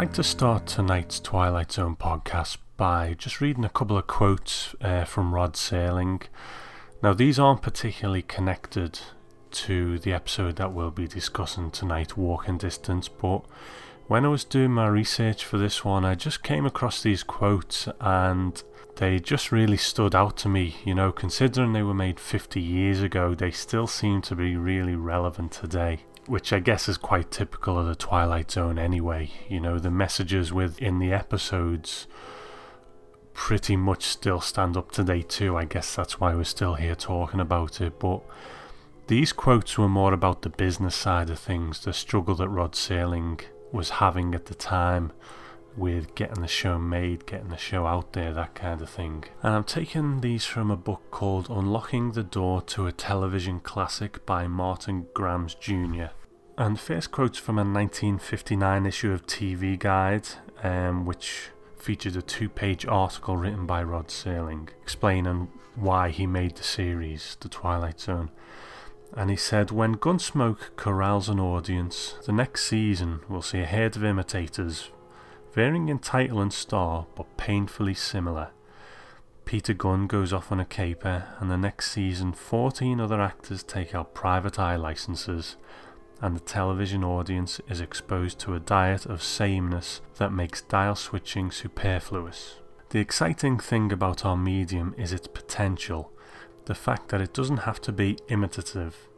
Like to start tonight's Twilight Zone podcast by just reading a couple of quotes uh, from Rod Serling. Now, these aren't particularly connected to the episode that we'll be discussing tonight, Walking Distance, but when I was doing my research for this one, I just came across these quotes and they just really stood out to me. You know, considering they were made 50 years ago, they still seem to be really relevant today. Which I guess is quite typical of the Twilight Zone anyway. You know, the messages within the episodes pretty much still stand up today too. I guess that's why we're still here talking about it. But these quotes were more about the business side of things, the struggle that Rod Serling was having at the time with getting the show made, getting the show out there, that kind of thing. And I'm taking these from a book called Unlocking the Door to a Television Classic by Martin Grams Jr. And first quote's from a 1959 issue of TV Guide, um, which featured a two page article written by Rod Serling explaining why he made the series, The Twilight Zone. And he said, When Gunsmoke corrals an audience, the next season will see a herd of imitators varying in title and star, but painfully similar. Peter Gunn goes off on a caper, and the next season, 14 other actors take out private eye licenses, and the television audience is exposed to a diet of sameness that makes dial switching superfluous. The exciting thing about our medium is its potential, the fact that it doesn't have to be imitative.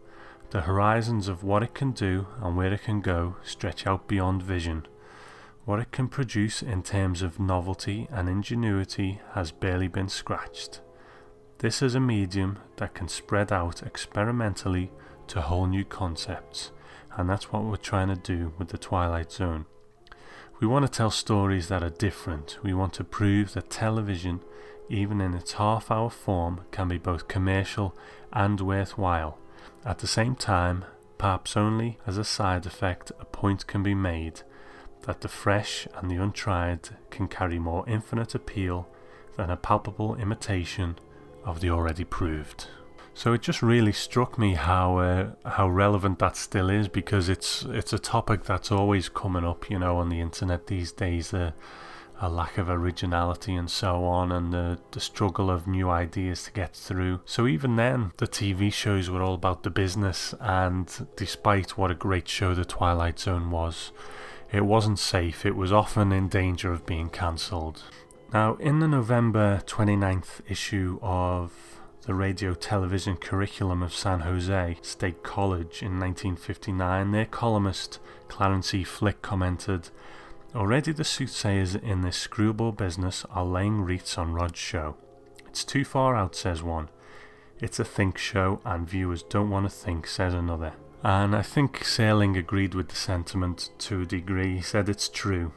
The horizons of what it can do and where it can go stretch out beyond vision. What it can produce in terms of novelty and ingenuity has barely been scratched. This is a medium that can spread out experimentally to whole new concepts, and that's what we're trying to do with the Twilight Zone. We want to tell stories that are different. We want to prove that television, even in its half hour form, can be both commercial and worthwhile. At the same time, perhaps only as a side effect, a point can be made that the fresh and the untried can carry more infinite appeal than a palpable imitation of the already proved. So it just really struck me how uh, how relevant that still is because it's it's a topic that's always coming up, you know, on the internet these days. The a lack of originality and so on, and the, the struggle of new ideas to get through. So, even then, the TV shows were all about the business, and despite what a great show The Twilight Zone was, it wasn't safe, it was often in danger of being cancelled. Now, in the November 29th issue of the radio television curriculum of San Jose State College in 1959, their columnist Clarence E. Flick commented, Already the soothsayers in this screwball business are laying wreaths on Rod's show. It's too far out, says one. It's a think show, and viewers don't want to think, says another. And I think Serling agreed with the sentiment to a degree. He said it's true.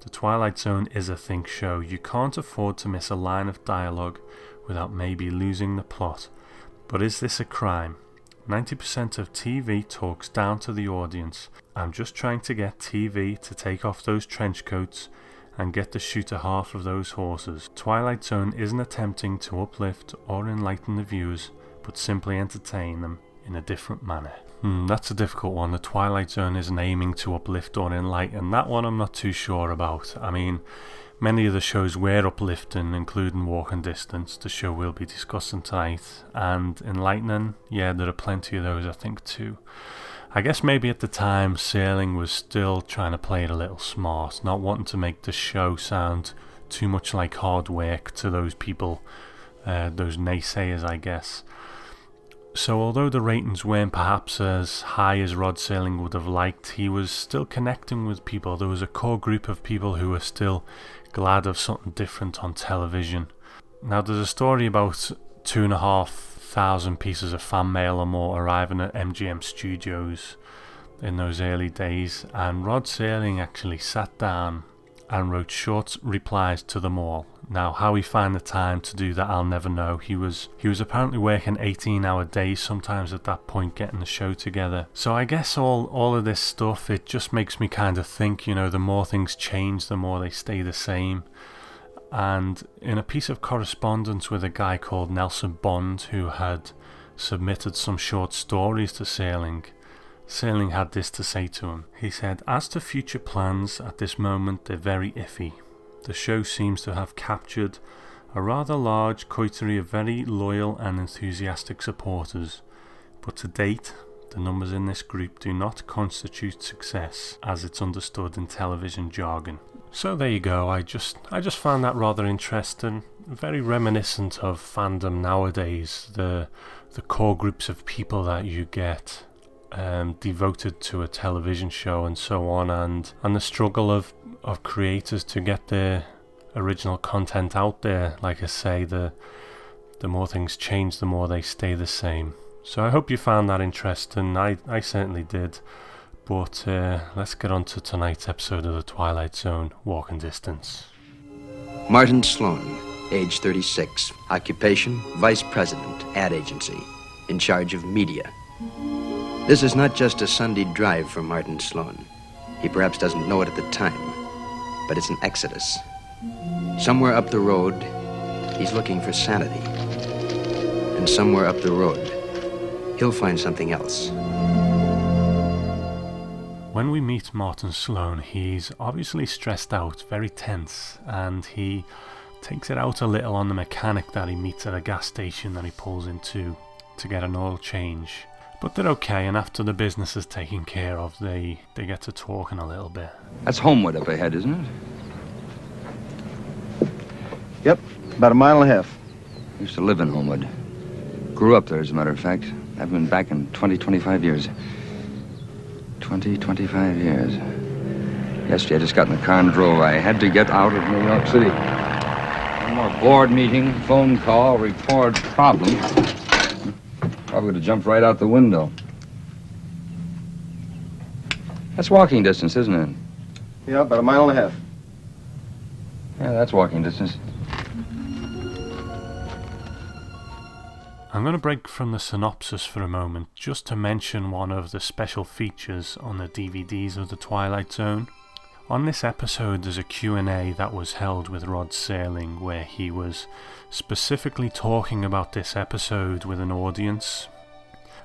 The Twilight Zone is a think show. You can't afford to miss a line of dialogue without maybe losing the plot. But is this a crime? 90% of TV talks down to the audience. I'm just trying to get TV to take off those trench coats and get the shooter half of those horses. Twilight Zone isn't attempting to uplift or enlighten the viewers, but simply entertain them in a different manner. Hmm, that's a difficult one. The Twilight Zone isn't aiming to uplift or enlighten. That one I'm not too sure about. I mean, many of the shows were uplifting, including Walking Distance, the show we'll be discussing tonight, and enlightening. Yeah, there are plenty of those, I think, too. I guess maybe at the time, Serling was still trying to play it a little smart, not wanting to make the show sound too much like hard work to those people, uh, those naysayers, I guess. So, although the ratings weren't perhaps as high as Rod Serling would have liked, he was still connecting with people. There was a core group of people who were still glad of something different on television. Now, there's a story about two and a half thousand pieces of fan mail or more arriving at MGM Studios in those early days, and Rod Serling actually sat down and wrote short replies to them all. Now, how he found the time to do that, I'll never know. He was he was apparently working 18-hour days sometimes at that point, getting the show together. So I guess all all of this stuff it just makes me kind of think. You know, the more things change, the more they stay the same. And in a piece of correspondence with a guy called Nelson Bond, who had submitted some short stories to Serling, Serling had this to say to him. He said, As to future plans, at this moment they're very iffy. The show seems to have captured a rather large coterie of very loyal and enthusiastic supporters, but to date, the numbers in this group do not constitute success as it's understood in television jargon. So there you go. I just I just found that rather interesting, very reminiscent of fandom nowadays. The the core groups of people that you get um, devoted to a television show and so on, and and the struggle of of creators to get their original content out there. Like I say, the the more things change, the more they stay the same. So I hope you found that interesting. I I certainly did. But uh, let's get on to tonight's episode of The Twilight Zone Walking Distance. Martin Sloan, age 36, occupation Vice President, ad agency, in charge of media. This is not just a Sunday drive for Martin Sloan. He perhaps doesn't know it at the time, but it's an exodus. Somewhere up the road, he's looking for sanity. And somewhere up the road, he'll find something else. When we meet Martin Sloan, he's obviously stressed out, very tense, and he takes it out a little on the mechanic that he meets at a gas station that he pulls into to get an oil change. But they're okay, and after the business is taken care of, they, they get to talking a little bit. That's Homewood up ahead, isn't it? Yep, about a mile and a half. I used to live in Homewood. Grew up there, as a matter of fact. I've been back in 20, 25 years. 20, 25 years. Yesterday, I just got in the car and drove. I had to get out of New York City. One more board meeting, phone call, report problem. Probably would have jumped right out the window. That's walking distance, isn't it? Yeah, about a mile and a half. Yeah, that's walking distance. I'm going to break from the synopsis for a moment just to mention one of the special features on the DVDs of The Twilight Zone. On this episode there's a Q&A that was held with Rod Serling where he was specifically talking about this episode with an audience.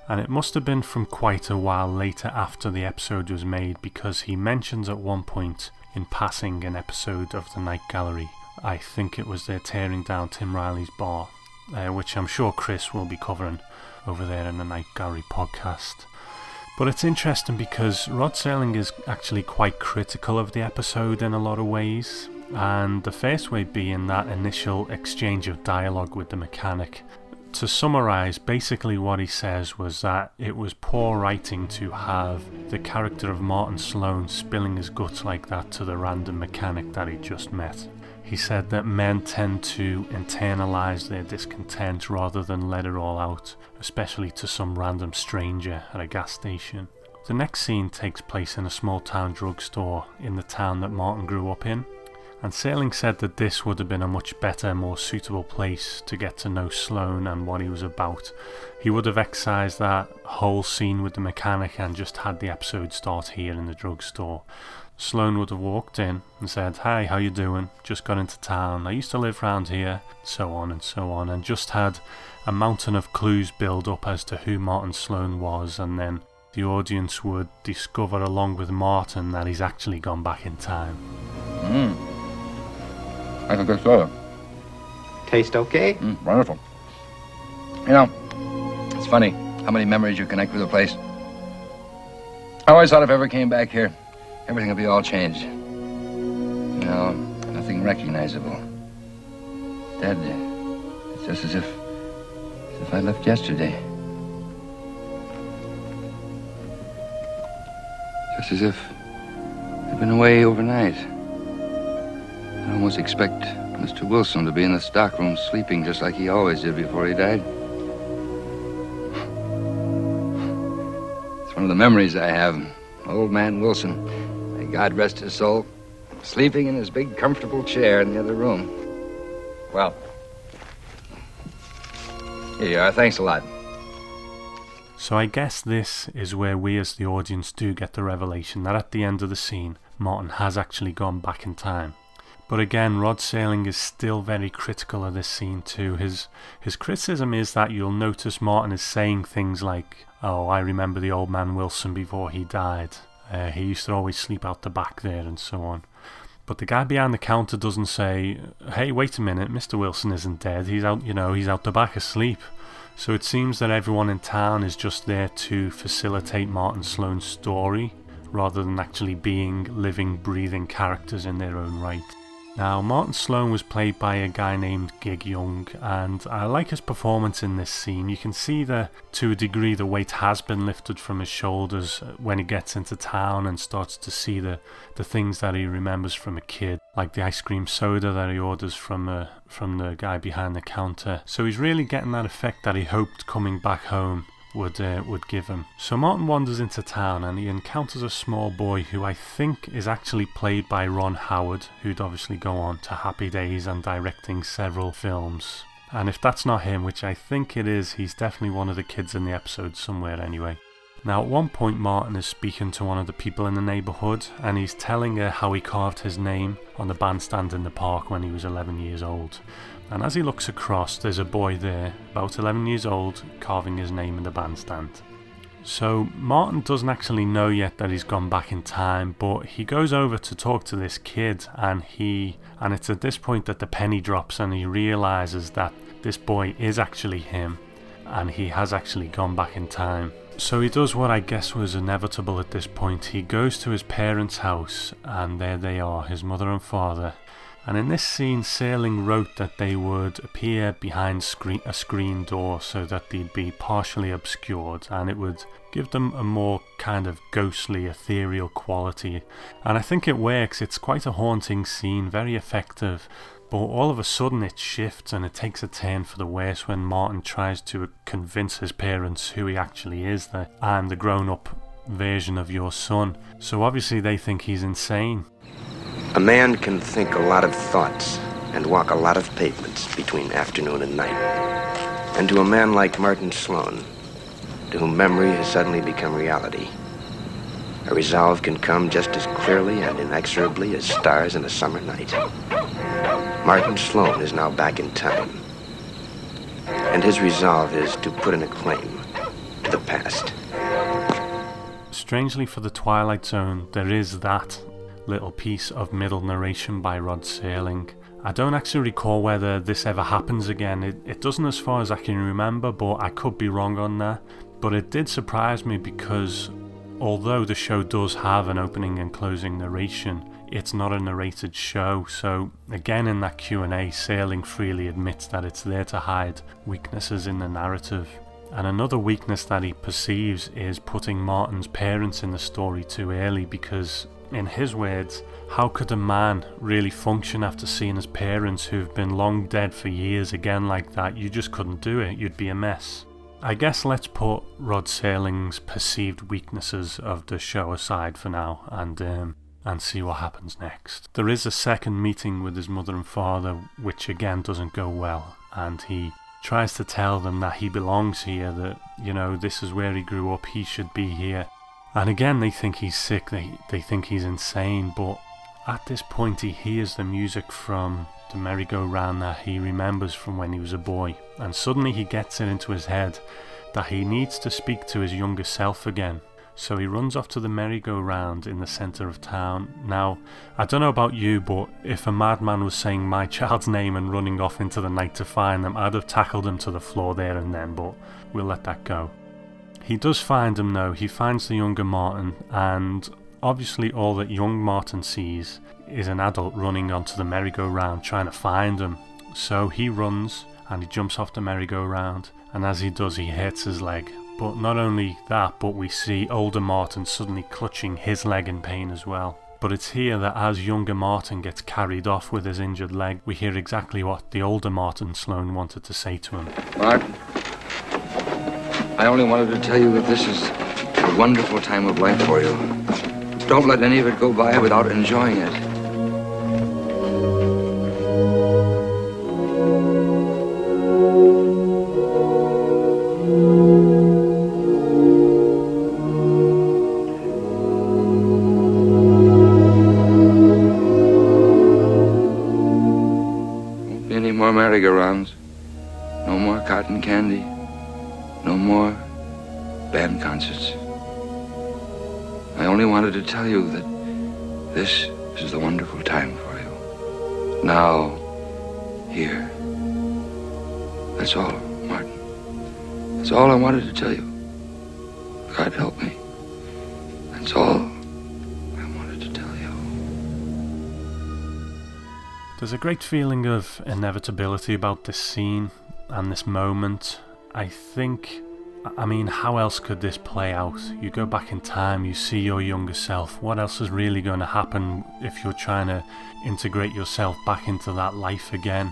And it must have been from quite a while later after the episode was made because he mentions at one point in passing an episode of the Night Gallery. I think it was they're tearing down Tim Riley's bar, uh, which I'm sure Chris will be covering over there in the Night Gallery podcast. But it's interesting because Rod Serling is actually quite critical of the episode in a lot of ways. And the first way being that initial exchange of dialogue with the mechanic. To summarise, basically what he says was that it was poor writing to have the character of Martin Sloan spilling his guts like that to the random mechanic that he just met. He said that men tend to internalise their discontent rather than let it all out, especially to some random stranger at a gas station. The next scene takes place in a small town drugstore in the town that Martin grew up in, and Serling said that this would have been a much better, more suitable place to get to know Sloan and what he was about. He would have excised that whole scene with the mechanic and just had the episode start here in the drugstore. Sloan would have walked in and said, Hi, how you doing? Just got into town. I used to live round here, so on and so on, and just had a mountain of clues build up as to who Martin Sloan was, and then the audience would discover along with Martin that he's actually gone back in time. Mm. I think that's good. Taste okay? Mm, wonderful. You know, it's funny how many memories you connect with a place. I always thought if I ever came back here, everything will be all changed. You know, nothing recognizable. Dead. It's just as if, as if I left yesterday. Just as if I'd been away overnight. I almost expect Mr. Wilson to be in the stockroom sleeping just like he always did before he died. It's one of the memories I have. Old man Wilson, God rest his soul, sleeping in his big comfortable chair in the other room. Well, here you are. Thanks a lot. So I guess this is where we as the audience do get the revelation that at the end of the scene, Martin has actually gone back in time. But again, Rod Serling is still very critical of this scene too. His his criticism is that you'll notice Martin is saying things like, "Oh, I remember the old man Wilson before he died. Uh, he used to always sleep out the back there, and so on." But the guy behind the counter doesn't say, "Hey, wait a minute, Mr. Wilson isn't dead. He's out, you know, he's out the back asleep." So it seems that everyone in town is just there to facilitate Martin Sloan's story rather than actually being living, breathing characters in their own right. Now, Martin Sloan was played by a guy named Gig Young, and I like his performance in this scene. You can see that, to a degree, the weight has been lifted from his shoulders when he gets into town and starts to see the, the things that he remembers from a kid, like the ice cream soda that he orders from, uh, from the guy behind the counter. So he's really getting that effect that he hoped coming back home would uh, would give him. So Martin wanders into town and he encounters a small boy who I think is actually played by Ron Howard, who'd obviously go on to Happy Days and directing several films. And if that's not him, which I think it is, he's definitely one of the kids in the episode somewhere anyway. Now, at one point, Martin is speaking to one of the people in the neighbourhood and he's telling her how he carved his name on the bandstand in the park when he was 11 years old. And as he looks across, there's a boy there, about 11 years old, carving his name in the bandstand. So Martin doesn't actually know yet that he's gone back in time, but he goes over to talk to this kid and he and it's at this point that the penny drops and he realizes that this boy is actually him and he has actually gone back in time. So he does what I guess was inevitable at this point. He goes to his parents' house and there they are, his mother and father, and in this scene, Serling wrote that they would appear behind screen, a screen door so that they'd be partially obscured and it would give them a more kind of ghostly, ethereal quality. And I think it works, it's quite a haunting scene, very effective. But all of a sudden it shifts and it takes a turn for the worse when Martin tries to convince his parents who he actually is, that I'm the grown up version of your son. So obviously they think he's insane. A man can think a lot of thoughts and walk a lot of pavements between afternoon and night. And to a man like Martin Sloan, to whom memory has suddenly become reality, a resolve can come just as clearly and inexorably as stars in a summer night. Martin Sloan is now back in time. And his resolve is to put in a claim to the past. Strangely for the Twilight Zone, there is that little piece of middle narration by Rod Serling. I don't actually recall whether this ever happens again. It, it doesn't as far as I can remember, but I could be wrong on that. But it did surprise me because although the show does have an opening and closing narration, it's not a narrated show. So again in that Q&A, Serling freely admits that it's there to hide weaknesses in the narrative. And another weakness that he perceives is putting Martin's parents in the story too early because in his words, how could a man really function after seeing his parents who've been long dead for years again like that? You just couldn't do it, you'd be a mess. I guess let's put Rod Serling's perceived weaknesses of the show aside for now and um, and see what happens next. There is a second meeting with his mother and father, which again doesn't go well, and he tries to tell them that he belongs here, that, you know, this is where he grew up, he should be here. And again, they think he's sick, they, they think he's insane, but at this point, he hears the music from the merry-go-round that he remembers from when he was a boy, and suddenly he gets it into his head that he needs to speak to his younger self again. So he runs off to the merry-go-round in the centre of town. Now, I don't know about you, but if a madman was saying my child's name and running off into the night to find them, I'd have tackled him to the floor there and then, but we'll let that go. He does find him though, he finds the younger Martin, and obviously all that young Martin sees is an adult running onto the merry-go-round trying to find him. So he runs and he jumps off the merry-go-round, and as he does, he hits his leg. But not only that, but we see older Martin suddenly clutching his leg in pain as well. But it's here that as younger Martin gets carried off with his injured leg, we hear exactly what the older Martin Sloan wanted to say to him. Martin, I only wanted to tell you that this is a wonderful time of life for you. Don't let any of it go by without enjoying it. Any more merry-go-rounds. No more cotton candy. I only wanted to tell you that this is the wonderful time for you. Now, here. That's all, Martin. That's all I wanted to tell you. God help me. That's all I wanted to tell you. There's a great feeling of inevitability about this scene and this moment. I think, I mean, how else could this play out? You go back in time, you see your younger self. What else is really going to happen if you're trying to integrate yourself back into that life again?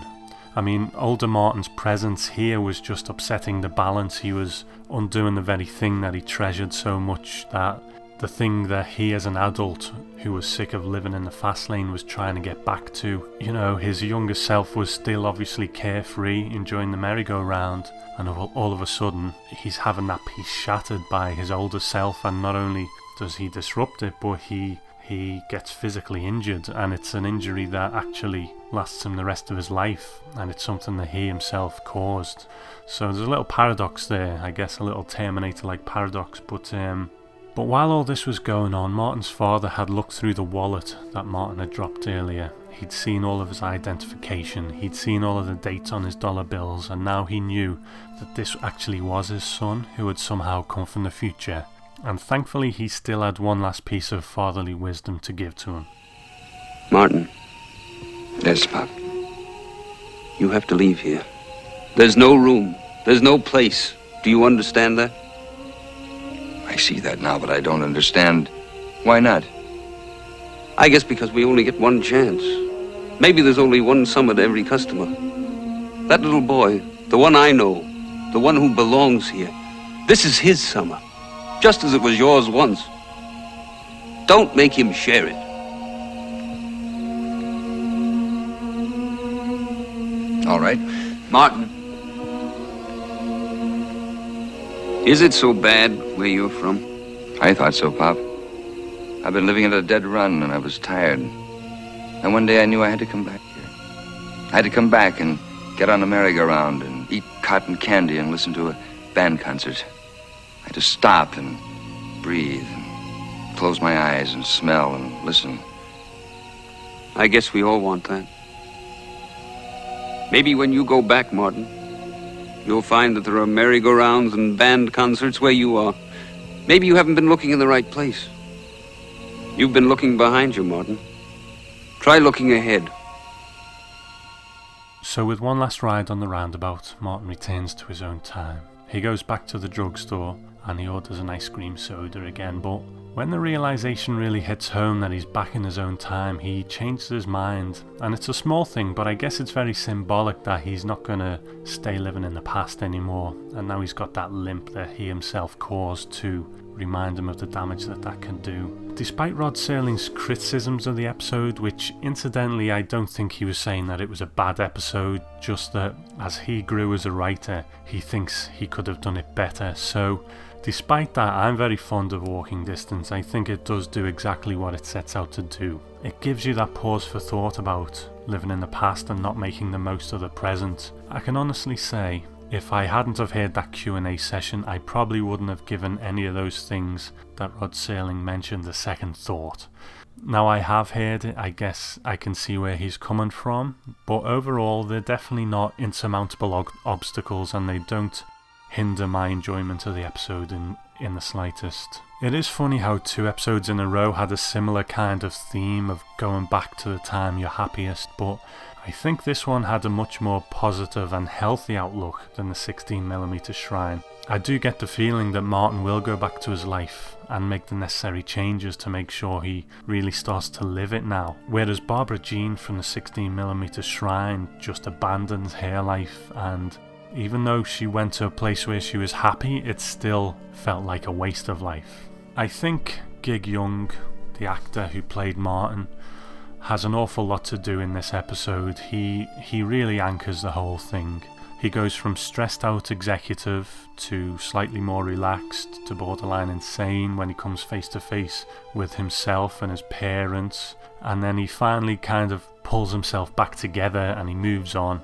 I mean, older Martin's presence here was just upsetting the balance. He was undoing the very thing that he treasured so much that the thing that he as an adult who was sick of living in the fast lane was trying to get back to. You know, his younger self was still obviously carefree, enjoying the merry-go-round, and all, all of a sudden he's having that peace shattered by his older self, and not only does he disrupt it, but he he gets physically injured, and it's an injury that actually lasts him the rest of his life, and it's something that he himself caused. So there's a little paradox there, I guess, a little Terminator-like paradox, but um, but while all this was going on, Martin's father had looked through the wallet that Martin had dropped earlier. He'd seen all of his identification, he'd seen all of the dates on his dollar bills, and now he knew that this actually was his son who had somehow come from the future. And thankfully, he still had one last piece of fatherly wisdom to give to him. Martin, Yes, Pop. you have to leave here. There's no room. There's no place. Do you understand that? I see that now, but I don't understand. Why not? I guess because we only get one chance. Maybe there's only one summer to every customer. That little boy, the one I know, the one who belongs here, this is his summer, just as it was yours once. Don't make him share it. All right. Martin. Is it so bad where you're from? I thought so, Pop. I've been living at a dead run, and I was tired. And one day I knew I had to come back here. I had to come back and get on a merry-go-round and eat cotton candy and listen to a band concert. I had to stop and breathe and close my eyes and smell and listen. I guess we all want that. Maybe when you go back, Martin, you'll find that there are merry-go-rounds and band concerts where you are. Maybe you haven't been looking in the right place. You've been looking behind you, Martin. Try looking ahead. So, with one last ride on the roundabout, Martin returns to his own time. He goes back to the drugstore and he orders an ice cream soda again, but when the realization really hits home that he's back in his own time, he changes his mind. And it's a small thing, but I guess it's very symbolic that he's not going to stay living in the past anymore. And now he's got that limp that he himself caused to remind him of the damage that that can do. Despite Rod Serling's criticisms of the episode, which incidentally I don't think he was saying that it was a bad episode, just that as he grew as a writer, he thinks he could have done it better. So, despite that, I'm very fond of Walking Distance. I think it does do exactly what it sets out to do. It gives you that pause for thought about living in the past and not making the most of the present. I can honestly say if I hadn't have heard that Q&A session, I probably wouldn't have given any of those things that Rod Serling mentioned a second thought. Now I have heard it, I guess I can see where he's coming from, but overall they're definitely not insurmountable ob- obstacles and they don't hinder my enjoyment of the episode in, in the slightest. It is funny how two episodes in a row had a similar kind of theme of going back to the time you're happiest, but I think this one had a much more positive and healthy outlook than the 16mm Shrine. I do get the feeling that Martin will go back to his life and make the necessary changes to make sure he really starts to live it now. Whereas Barbara Jean from the 16mm Shrine just abandons her life and even though she went to a place where she was happy, it still felt like a waste of life. I think Gig Young, the actor who played Martin, has an awful lot to do in this episode. He he really anchors the whole thing. He goes from stressed out executive to slightly more relaxed to borderline insane when he comes face to face with himself and his parents, and then he finally kind of pulls himself back together and he moves on.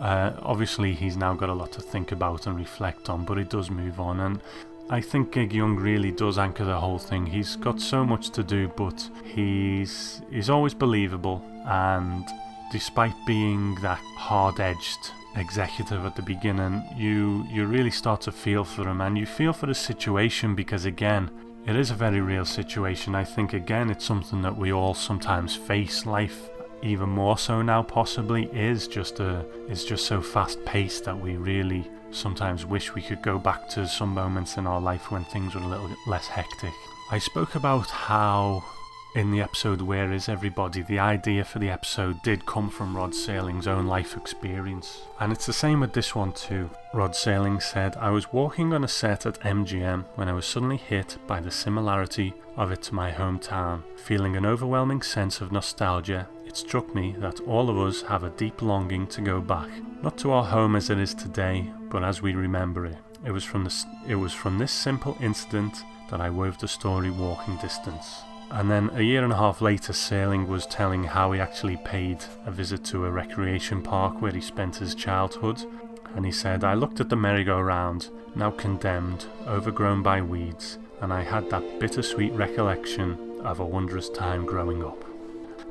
Uh, obviously, he's now got a lot to think about and reflect on, but he does move on, and I think Gig Young really does anchor the whole thing. He's got so much to do, but he's he's always believable, and despite being that hard-edged executive at the beginning, you you really start to feel for him and you feel for the situation because again, it is a very real situation. I think again it's something that we all sometimes face. Life even more so now possibly is just a is just so fast paced that we really sometimes wish we could go back to some moments in our life when things were a little less hectic. I spoke about how in the episode Where Is Everybody, the idea for the episode did come from Rod Serling's own life experience. And it's the same with this one too. Rod Serling said, I was walking on a set at MGM when I was suddenly hit by the similarity of it to my hometown. Feeling an overwhelming sense of nostalgia, it struck me that all of us have a deep longing to go back, not to our home as it is today, but as we remember it. It was from this, it was from this simple incident that I wove the story Walking Distance. And then a year and a half later, Serling was telling how he actually paid a visit to a recreation park where he spent his childhood. And he said, I looked at the merry-go-round, now condemned, overgrown by weeds, and I had that bittersweet recollection of a wondrous time growing up.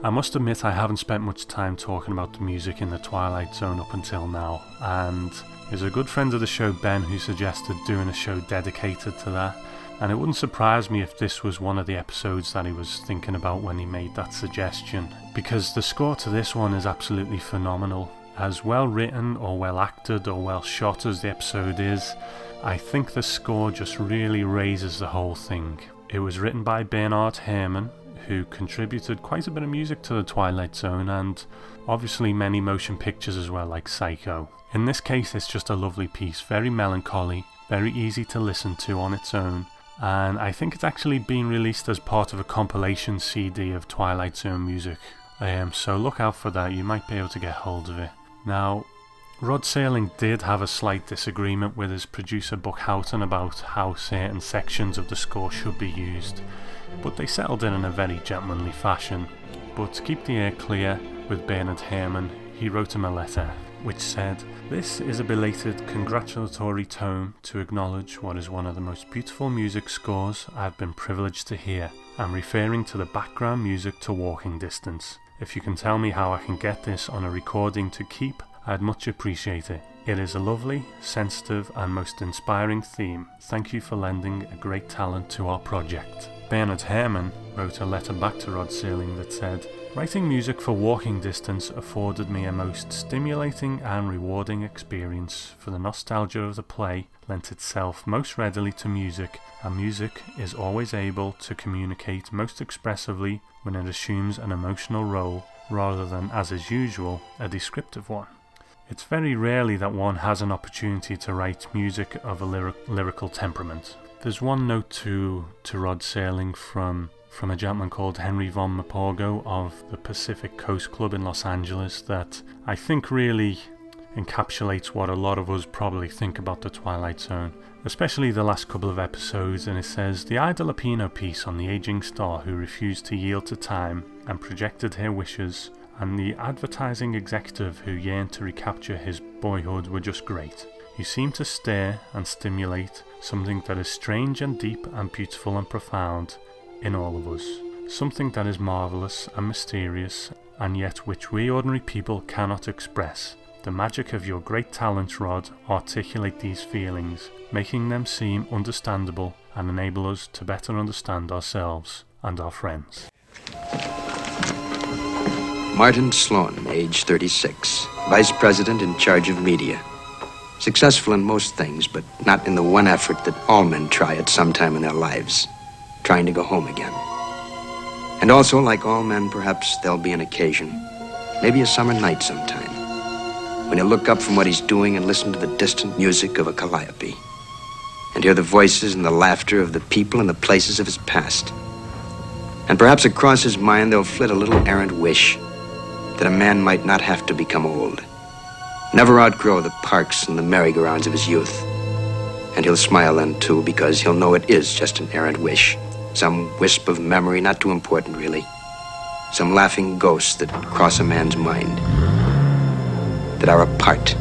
I must admit I haven't spent much time talking about the music in the Twilight Zone up until now, and there's a good friend of the show, Ben, who suggested doing a show dedicated to that and it wouldn't surprise me if this was one of the episodes that he was thinking about when he made that suggestion, because the score to this one is absolutely phenomenal. As well written or well acted or well shot as the episode is, I think the score just really raises the whole thing. It was written by Bernard Herrmann, who contributed quite a bit of music to The Twilight Zone and obviously many motion pictures as well, like Psycho. In this case, it's just a lovely piece, very melancholy, very easy to listen to on its own, and I think it's actually been released as part of a compilation CD of Twilight Zone music. Um, so look out for that, you might be able to get hold of it. Now, Rod Serling did have a slight disagreement with his producer Buck Houghton about how certain sections of the score should be used, but they settled in in a very gentlemanly fashion. But to keep the air clear with Bernard Herrmann, he wrote him a letter which said, This is a belated congratulatory tome to acknowledge what is one of the most beautiful music scores I have been privileged to hear. I'm referring to the background music to Walking Distance. If you can tell me how I can get this on a recording to keep, I'd much appreciate it. It is a lovely, sensitive, and most inspiring theme. Thank you for lending a great talent to our project. Bernard Herrmann wrote a letter back to Rod Serling that said, Writing music for walking distance afforded me a most stimulating and rewarding experience, for the nostalgia of the play lent itself most readily to music, and music is always able to communicate most expressively when it assumes an emotional role rather than, as is usual, a descriptive one. It's very rarely that one has an opportunity to write music of a lyric- lyrical temperament. There's one note to, to Rod Serling from from a gentleman called Henry von Maporgo of the Pacific Coast Club in Los Angeles that I think really encapsulates what a lot of us probably think about the Twilight Zone, especially the last couple of episodes. And it says the Ida Lupino piece on the aging star who refused to yield to time and projected her wishes, and the advertising executive who yearned to recapture his boyhood were just great. You seem to stir and stimulate something that is strange and deep and beautiful and profound in all of us, something that is marvellous and mysterious, and yet which we ordinary people cannot express. The magic of your great talent, Rod, articulate these feelings, making them seem understandable and enable us to better understand ourselves and our friends. Martin Sloan, age 36, vice president in charge of media. Successful in most things, but not in the one effort that all men try at some time in their lives trying to go home again. And also, like all men, perhaps there'll be an occasion, maybe a summer night sometime, when he'll look up from what he's doing and listen to the distant music of a calliope, and hear the voices and the laughter of the people and the places of his past. And perhaps across his mind there'll flit a little errant wish that a man might not have to become old, never outgrow the parks and the merry-go-rounds of his youth. And he'll smile then, too, because he'll know it is just an errant wish. Some wisp of memory, not too important, really. Some laughing ghosts that cross a man's mind, that are a part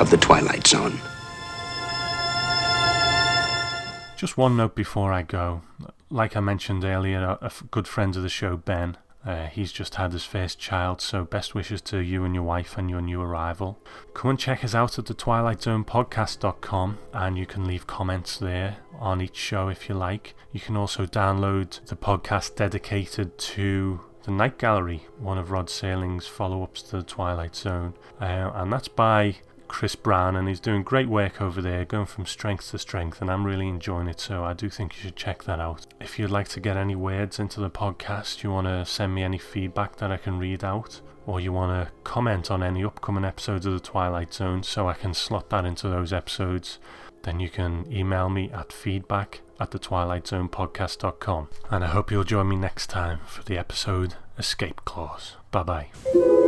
of the Twilight Zone. Just one note before I go. Like I mentioned earlier, a good friend of the show, Ben, uh, he's just had his first child, so best wishes to you and your wife and your new arrival. Come and check us out at the twilightzonepodcast.com and you can leave comments there on each show if you like. You can also download the podcast dedicated to the Night Gallery, one of Rod Serling's follow ups to the Twilight Zone, uh, and that's by Chris Brown, and he's doing great work over there, going from strength to strength, and I'm really enjoying it. So I do think you should check that out. If you'd like to get any words into the podcast, you want to send me any feedback that I can read out, or you want to comment on any upcoming episodes of the Twilight Zone, so I can slot that into those episodes, then you can email me at feedback at the twilightzonepodcast.com. And I hope you'll join me next time for the episode Escape Clause. Bye bye.